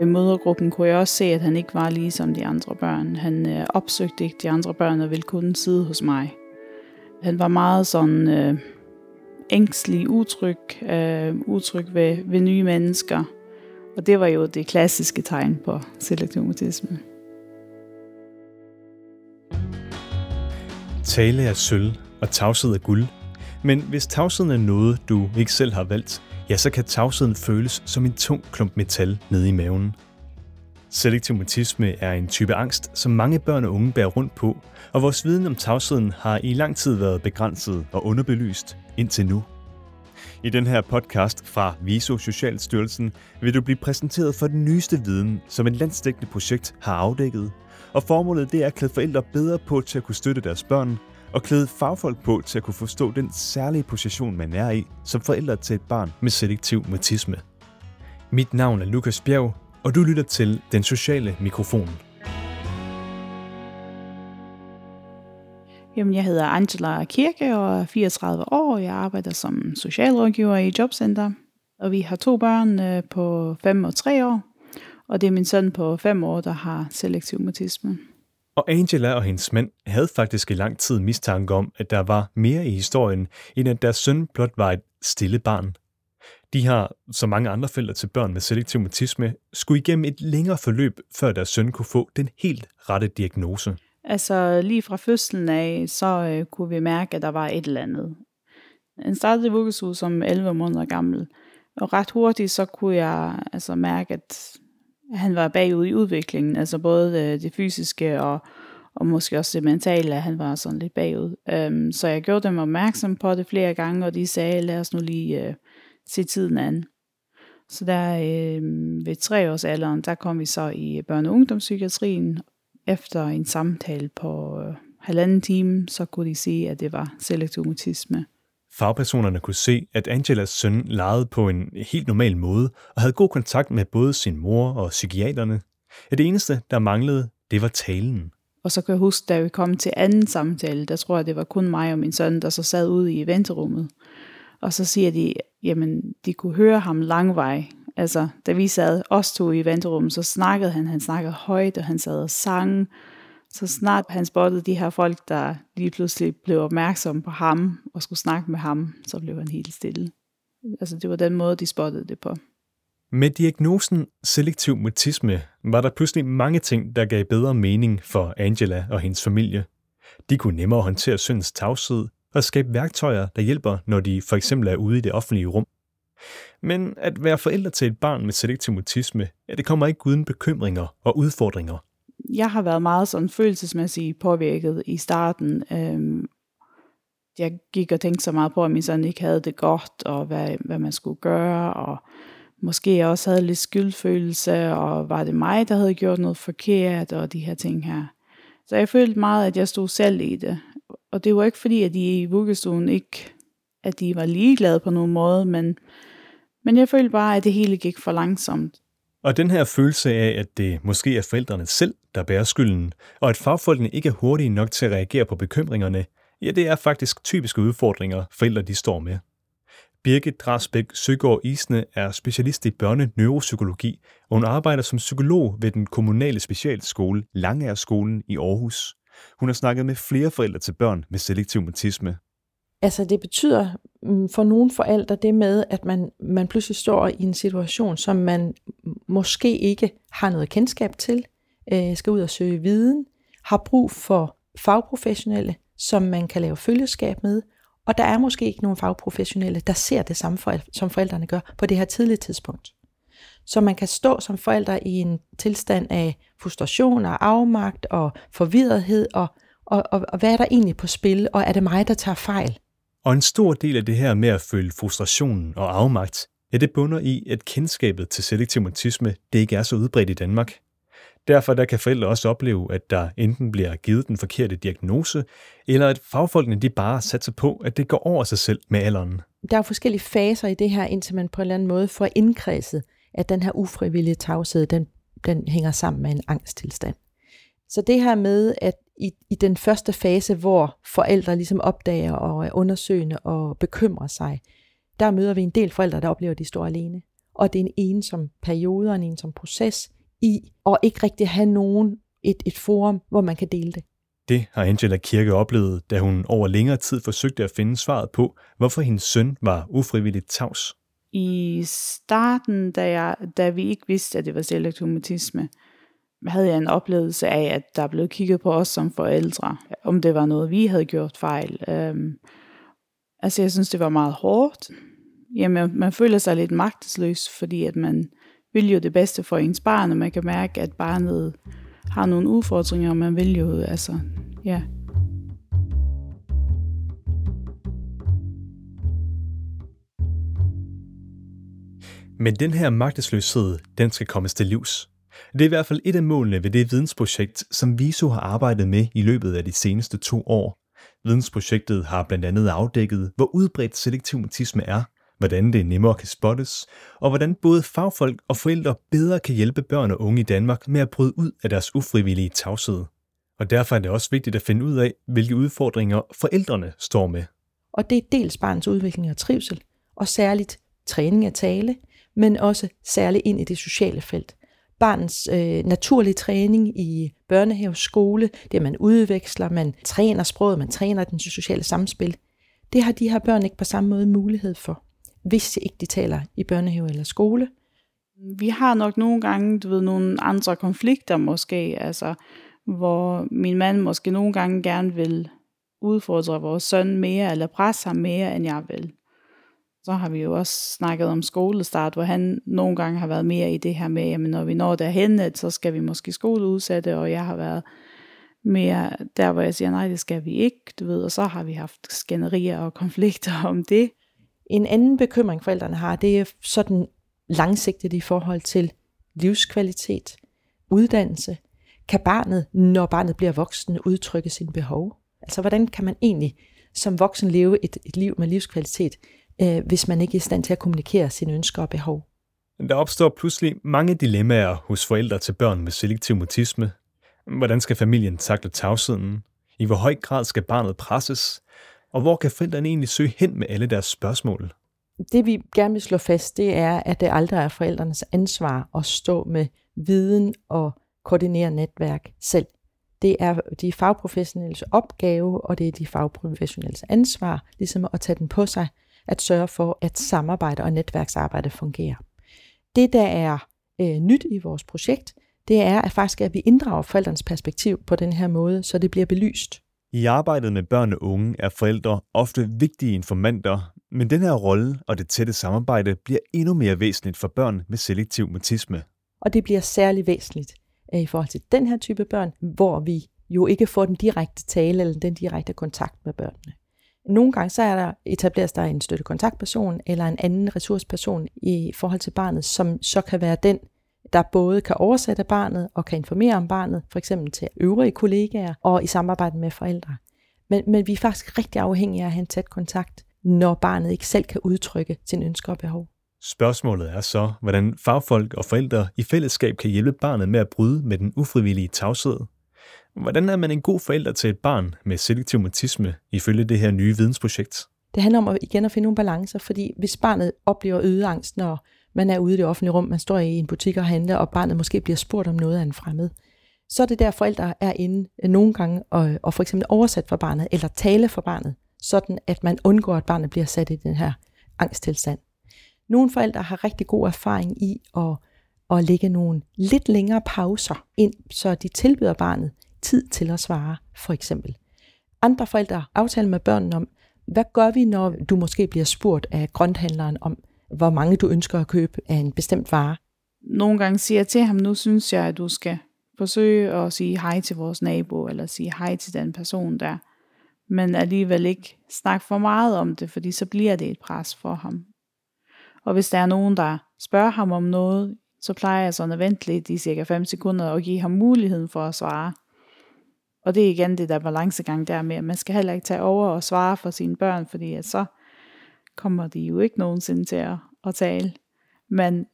Øh, I mødergruppen kunne jeg også se, at han ikke var ligesom de andre børn. Han øh, opsøgte ikke de andre børn og ville kun sidde hos mig. Han var meget sådan øh, ængstelig, utryg, øh, utryg ved, ved nye mennesker. Og det var jo det klassiske tegn på selektiv mutisme. Tale er sølv, og tavshed er guld. Men hvis tavsheden er noget, du ikke selv har valgt, ja, så kan tavsheden føles som en tung klump metal nede i maven. Selektiv mutisme er en type angst, som mange børn og unge bærer rundt på, og vores viden om tavsheden har i lang tid været begrænset og underbelyst indtil nu. I den her podcast fra Viso Socialstyrelsen vil du blive præsenteret for den nyeste viden, som et landsdækkende projekt har afdækket. Og formålet det er at klæde forældre bedre på til at kunne støtte deres børn, og klæde fagfolk på til at kunne forstå den særlige position, man er i som forældre til et barn med selektiv mutisme. Mit navn er Lukas Bjerg, og du lytter til Den Sociale Mikrofon. Jamen, jeg hedder Angela Kirke og er 34 år. Jeg arbejder som socialrådgiver i Jobcenter. Og vi har to børn øh, på 5 og 3 år. Og det er min søn på 5 år, der har selektiv mutisme. Og Angela og hendes mand havde faktisk i lang tid mistanke om, at der var mere i historien, end at deres søn blot var et stille barn. De har, som mange andre fælder til børn med selektiv mutisme, skulle igennem et længere forløb, før deres søn kunne få den helt rette diagnose. Altså lige fra fødslen af, så øh, kunne vi mærke, at der var et eller andet. Han startede i vuggestue som 11 måneder gammel, og ret hurtigt så kunne jeg altså mærke, at han var bagud i udviklingen, altså både øh, det fysiske og, og måske også det mentale, at han var sådan lidt bagud. Um, så jeg gjorde dem opmærksom på det flere gange, og de sagde, lad os nu lige uh, se tiden an. Så der øh, ved tre års alderen, der kom vi så i børne- og ungdomspsykiatrien. Efter en samtale på øh, halvanden time, så kunne de sige, at det var selektiv mutisme. Fagpersonerne kunne se, at Angelas søn legede på en helt normal måde og havde god kontakt med både sin mor og psykiaterne. Det eneste, der manglede, det var talen. Og så kan jeg huske, da vi kom til anden samtale, der tror jeg, det var kun mig og min søn, der så sad ude i venterummet. Og så siger de, jamen, de kunne høre ham langvej. Altså, da vi sad os to i venterummet, så snakkede han, han snakkede højt, og han sad og sang. Så snart han spottede de her folk, der lige pludselig blev opmærksomme på ham og skulle snakke med ham, så blev han helt stille. Altså, det var den måde, de spottede det på. Med diagnosen selektiv mutisme var der pludselig mange ting, der gav bedre mening for Angela og hendes familie. De kunne nemmere håndtere søndens tavshed og skabe værktøjer, der hjælper, når de for eksempel er ude i det offentlige rum. Men at være forældre til et barn med selektiv mutisme, ja, det kommer ikke uden bekymringer og udfordringer. Jeg har været meget sådan følelsesmæssigt påvirket i starten. Øhm, jeg gik og tænkte så meget på, at min sådan ikke havde det godt, og hvad, hvad man skulle gøre, og måske også havde lidt skyldfølelse, og var det mig, der havde gjort noget forkert, og de her ting her. Så jeg følte meget, at jeg stod selv i det. Og det var ikke fordi, at de i vuggestuen ikke, at de var ligeglade på nogen måde, men, men jeg følte bare, at det hele gik for langsomt. Og den her følelse af, at det måske er forældrene selv, der bærer skylden, og at fagfolkene ikke er hurtige nok til at reagere på bekymringerne, ja, det er faktisk typiske udfordringer, forældre de står med. Birgit Drasbæk Søgaard Isne er specialist i børne-neuropsykologi, og hun arbejder som psykolog ved den kommunale specialskole Langærskolen i Aarhus. Hun har snakket med flere forældre til børn med selektiv mutisme. Altså det betyder mm, for nogle forældre det med, at man, man pludselig står i en situation, som man måske ikke har noget kendskab til, øh, skal ud og søge viden, har brug for fagprofessionelle, som man kan lave følgeskab med, og der er måske ikke nogen fagprofessionelle, der ser det samme, for, som forældrene gør på det her tidlige tidspunkt. Så man kan stå som forældre i en tilstand af frustration og afmagt og forvirrethed, og, og, og, og hvad er der egentlig på spil, og er det mig, der tager fejl? Og en stor del af det her med at føle frustrationen og afmagt, ja, det bunder i, at kendskabet til selektiv mutisme, det ikke er så udbredt i Danmark. Derfor der kan forældre også opleve, at der enten bliver givet den forkerte diagnose, eller at fagfolkene de bare satser på, at det går over sig selv med alderen. Der er forskellige faser i det her, indtil man på en eller anden måde får indkredset, at den her ufrivillige tavshed, den, den hænger sammen med en angsttilstand. Så det her med, at i, i den første fase, hvor forældre ligesom opdager og er undersøgende og bekymrer sig, der møder vi en del forældre, der oplever, at de står alene og det er en ensom periode og en ensom proces i, og ikke rigtig have nogen et, et forum, hvor man kan dele det. Det har Angela Kirke oplevet, da hun over længere tid forsøgte at finde svaret på, hvorfor hendes søn var ufrivilligt tavs. I starten, da, jeg, da vi ikke vidste, at det var selektomatisme, havde jeg en oplevelse af, at der blev kigget på os som forældre, om det var noget, vi havde gjort fejl. Øhm, altså, jeg synes, det var meget hårdt. Jamen, man føler sig lidt magtesløs, fordi at man vil jo det bedste for ens barn, og man kan mærke, at barnet har nogle udfordringer, og man vil jo, altså, ja. Men den her magtesløshed, den skal kommes til livs. Det er i hvert fald et af målene ved det vidensprojekt, som VISO har arbejdet med i løbet af de seneste to år. Vidensprojektet har blandt andet afdækket, hvor udbredt selektiv mutisme er, hvordan det nemmere kan spottes, og hvordan både fagfolk og forældre bedre kan hjælpe børn og unge i Danmark med at bryde ud af deres ufrivillige tavshed. Og derfor er det også vigtigt at finde ud af, hvilke udfordringer forældrene står med. Og det er dels barnets udvikling og trivsel, og særligt træning af tale, men også særligt ind i det sociale felt. Barnets øh, naturlige træning i børnehave, skole, det at man udveksler, man træner sproget, man træner den sociale samspil, det har de her børn ikke på samme måde mulighed for hvis ikke de taler i børnehave eller skole. Vi har nok nogle gange, du ved, nogle andre konflikter måske, altså, hvor min mand måske nogle gange gerne vil udfordre vores søn mere, eller presse ham mere, end jeg vil. Så har vi jo også snakket om skolestart, hvor han nogle gange har været mere i det her med, jamen når vi når derhen, så skal vi måske skoleudsætte, og jeg har været mere der, hvor jeg siger, nej, det skal vi ikke, du ved, og så har vi haft skænderier og konflikter om det. En anden bekymring forældrene har, det er sådan langsigtet i forhold til livskvalitet, uddannelse. Kan barnet, når barnet bliver voksen, udtrykke sine behov? Altså hvordan kan man egentlig som voksen leve et, et liv med livskvalitet, øh, hvis man ikke er i stand til at kommunikere sine ønsker og behov? Der opstår pludselig mange dilemmaer hos forældre til børn med selektiv mutisme. Hvordan skal familien takle tavsheden? I hvor høj grad skal barnet presses? Og hvor kan forældrene egentlig søge hen med alle deres spørgsmål? Det vi gerne vil slå fast, det er, at det aldrig er forældrenes ansvar at stå med viden og koordinere netværk selv. Det er de fagprofessionelles opgave, og det er de fagprofessionelles ansvar, ligesom at tage den på sig, at sørge for, at samarbejde og netværksarbejde fungerer. Det, der er øh, nyt i vores projekt, det er at faktisk, at vi inddrager forældrenes perspektiv på den her måde, så det bliver belyst. I arbejdet med børn og unge er forældre ofte vigtige informanter, men den her rolle og det tætte samarbejde bliver endnu mere væsentligt for børn med selektiv mutisme. Og det bliver særlig væsentligt øh, i forhold til den her type børn, hvor vi jo ikke får den direkte tale eller den direkte kontakt med børnene. Nogle gange så er der etableres der en støttekontaktperson eller en anden ressourceperson i forhold til barnet, som så kan være den, der både kan oversætte barnet og kan informere om barnet, for eksempel til øvrige kollegaer og i samarbejde med forældre. Men, men vi er faktisk rigtig afhængige af at have en tæt kontakt, når barnet ikke selv kan udtrykke sine ønsker og behov. Spørgsmålet er så, hvordan fagfolk og forældre i fællesskab kan hjælpe barnet med at bryde med den ufrivillige tavshed. Hvordan er man en god forælder til et barn med selektiv mutisme ifølge det her nye vidensprojekt? Det handler om at igen at finde nogle balancer, fordi hvis barnet oplever øget angst, når man er ude i det offentlige rum, man står i en butik og handler, og barnet måske bliver spurgt om noget af en fremmed, så er det der, forældre er inde øh, nogle gange og, og for eksempel oversat for barnet, eller tale for barnet, sådan at man undgår, at barnet bliver sat i den her angsttilstand. Nogle forældre har rigtig god erfaring i at, at lægge nogle lidt længere pauser ind, så de tilbyder barnet tid til at svare, for eksempel. Andre forældre aftaler med børnene om, hvad gør vi, når du måske bliver spurgt af grønthandleren om, hvor mange du ønsker at købe af en bestemt vare. Nogle gange siger jeg til ham, nu synes jeg, at du skal forsøge at sige hej til vores nabo, eller sige hej til den person der. Men alligevel ikke snakke for meget om det, fordi så bliver det et pres for ham. Og hvis der er nogen, der spørger ham om noget, så plejer jeg sådan at vente lidt i cirka 5 sekunder og give ham muligheden for at svare. Og det er igen det der balancegang der med, at man skal heller ikke tage over og svare for sine børn, fordi at så kommer de jo ikke nogensinde til at, at tale. Men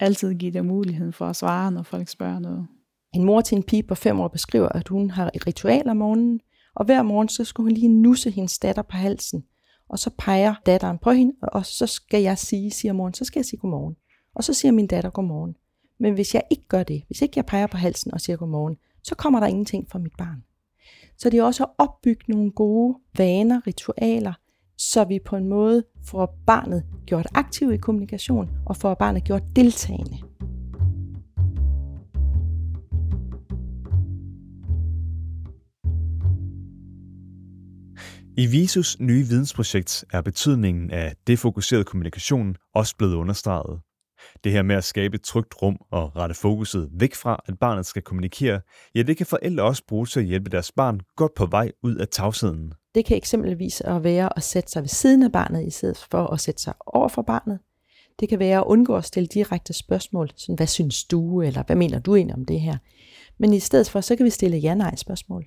altid give dem muligheden for at svare, når folk spørger noget. En mor til en pige på fem år beskriver, at hun har et ritual om morgenen, og hver morgen så skulle hun lige nusse hendes datter på halsen. Og så peger datteren på hende, og så skal jeg sige, siger morgen, så skal jeg sige godmorgen. Og så siger min datter godmorgen. Men hvis jeg ikke gør det, hvis ikke jeg peger på halsen og siger godmorgen, så kommer der ingenting fra mit barn. Så det er også at opbygge nogle gode vaner, ritualer, så vi på en måde får barnet gjort aktiv i kommunikation og får barnet gjort deltagende. I Visus nye vidensprojekt er betydningen af defokuseret kommunikation også blevet understreget. Det her med at skabe et trygt rum og rette fokuset væk fra, at barnet skal kommunikere, ja, det kan forældre også bruge til at hjælpe deres barn godt på vej ud af tavsheden. Det kan eksempelvis at være at sætte sig ved siden af barnet, i stedet for at sætte sig over for barnet. Det kan være at undgå at stille direkte spørgsmål, sådan, hvad synes du, eller hvad mener du egentlig om det her? Men i stedet for, så kan vi stille ja-nej spørgsmål.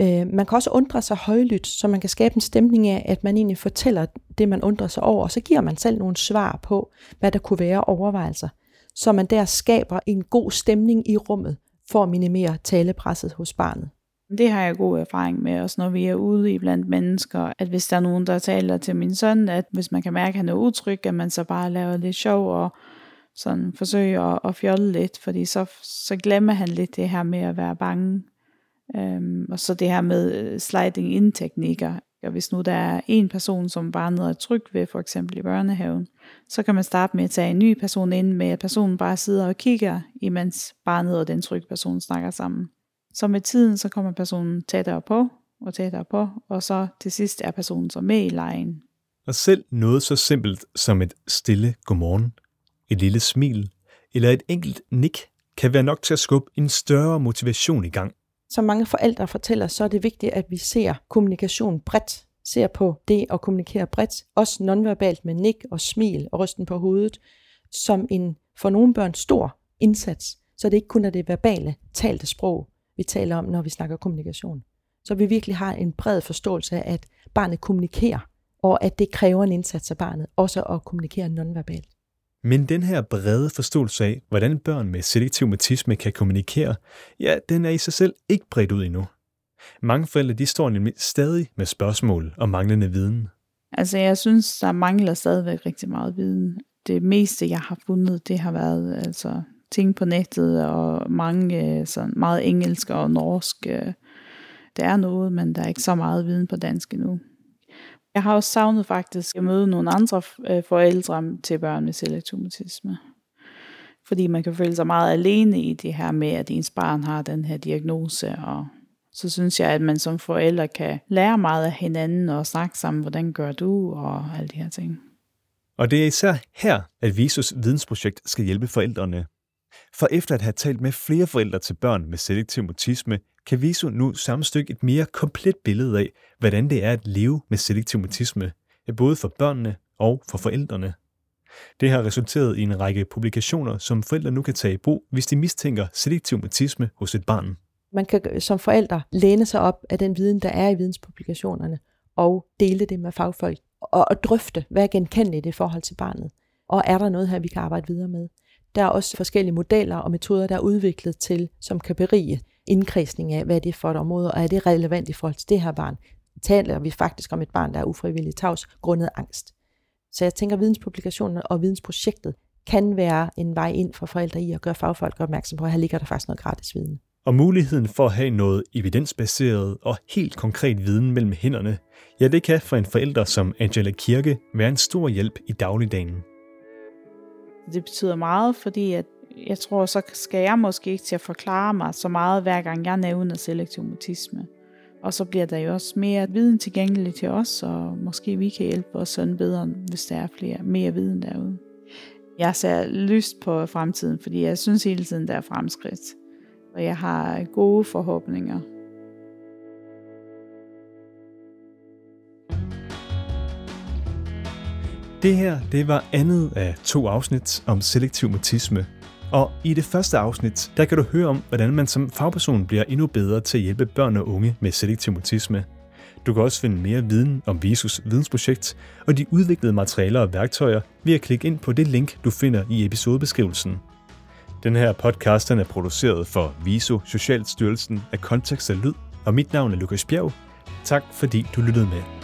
Øh, man kan også undre sig højlydt, så man kan skabe en stemning af, at man egentlig fortæller det, man undrer sig over, og så giver man selv nogle svar på, hvad der kunne være overvejelser, så man der skaber en god stemning i rummet for at minimere talepresset hos barnet. Det har jeg god erfaring med, også når vi er ude i blandt mennesker, at hvis der er nogen, der taler til min søn, at hvis man kan mærke, at han er utryg, at man så bare laver lidt sjov og sådan forsøger at, at fjolle lidt, fordi så, så glemmer han lidt det her med at være bange Øhm, og så det her med øh, sliding in teknikker. Og hvis nu der er en person, som barnet er tryg ved, for eksempel i børnehaven, så kan man starte med at tage en ny person ind med, at personen bare sidder og kigger, imens barnet og den trygge person snakker sammen. Så med tiden, så kommer personen tættere på og tættere på, og så til sidst er personen så med i lejen. Og selv noget så simpelt som et stille godmorgen, et lille smil eller et enkelt nik kan være nok til at skubbe en større motivation i gang som mange forældre fortæller, så er det vigtigt, at vi ser kommunikation bredt, ser på det at kommunikere bredt, også nonverbalt med nik og smil og rysten på hovedet, som en for nogle børn stor indsats. Så det ikke kun er det verbale, talte sprog, vi taler om, når vi snakker kommunikation. Så vi virkelig har en bred forståelse af, at barnet kommunikerer, og at det kræver en indsats af barnet, også at kommunikere nonverbalt. Men den her brede forståelse af, hvordan børn med selektiv mutisme kan kommunikere, ja, den er i sig selv ikke bredt ud endnu. Mange forældre de står nemlig stadig med spørgsmål og manglende viden. Altså jeg synes, der mangler stadigvæk rigtig meget viden. Det meste, jeg har fundet, det har været altså, ting på nettet og mange øh, sådan meget engelsk og norsk. Øh. Der er noget, men der er ikke så meget viden på dansk endnu. Jeg har også savnet faktisk at møde nogle andre øh, forældre til børn med selektomatisme. Fordi man kan føle sig meget alene i det her med, at ens barn har den her diagnose. Og så synes jeg, at man som forældre kan lære meget af hinanden og snakke sammen, hvordan gør du og alle de her ting. Og det er især her, at Visus vidensprojekt skal hjælpe forældrene. For efter at have talt med flere forældre til børn med selektiv mutisme, kan Viso nu sammenstykke et mere komplet billede af, hvordan det er at leve med selektiv mutisme, både for børnene og for forældrene. Det har resulteret i en række publikationer, som forældre nu kan tage i brug, hvis de mistænker selektiv mutisme hos et barn. Man kan øh, som forældre læne sig op af den viden, der er i videnspublikationerne, og dele det med fagfolk, og, og drøfte, hvad er genkendeligt i forhold til barnet, og er der noget her, vi kan arbejde videre med. Der er også forskellige modeller og metoder, der er udviklet til, som kan berige indkredsning af, hvad er det for et område, og er det relevant i forhold til det her barn? Taler vi faktisk om et barn, der er ufrivilligt tavs, grundet angst? Så jeg tænker, at videnspublikationen og vidensprojektet kan være en vej ind for forældre i at gøre fagfolk opmærksom på, at her ligger der faktisk noget gratis viden. Og muligheden for at have noget evidensbaseret og helt konkret viden mellem hænderne, ja, det kan for en forælder som Angela Kirke være en stor hjælp i dagligdagen. Det betyder meget, fordi at jeg tror, så skal jeg måske ikke til at forklare mig så meget, hver gang jeg nævner selektiv mutisme. Og så bliver der jo også mere viden tilgængelig til os, og måske vi kan hjælpe os sådan bedre, hvis der er flere, mere viden derude. Jeg ser lyst på fremtiden, fordi jeg synes hele tiden, der er fremskridt. Og jeg har gode forhåbninger. Det her, det var andet af to afsnit om selektiv mutisme, og i det første afsnit, der kan du høre om, hvordan man som fagperson bliver endnu bedre til at hjælpe børn og unge med selektiv mutisme. Du kan også finde mere viden om Visus vidensprojekt og de udviklede materialer og værktøjer ved at klikke ind på det link, du finder i episodebeskrivelsen. Den her podcast er produceret for Viso Socialstyrelsen af Kontekst og Lyd, og mit navn er Lukas Bjerg. Tak fordi du lyttede med.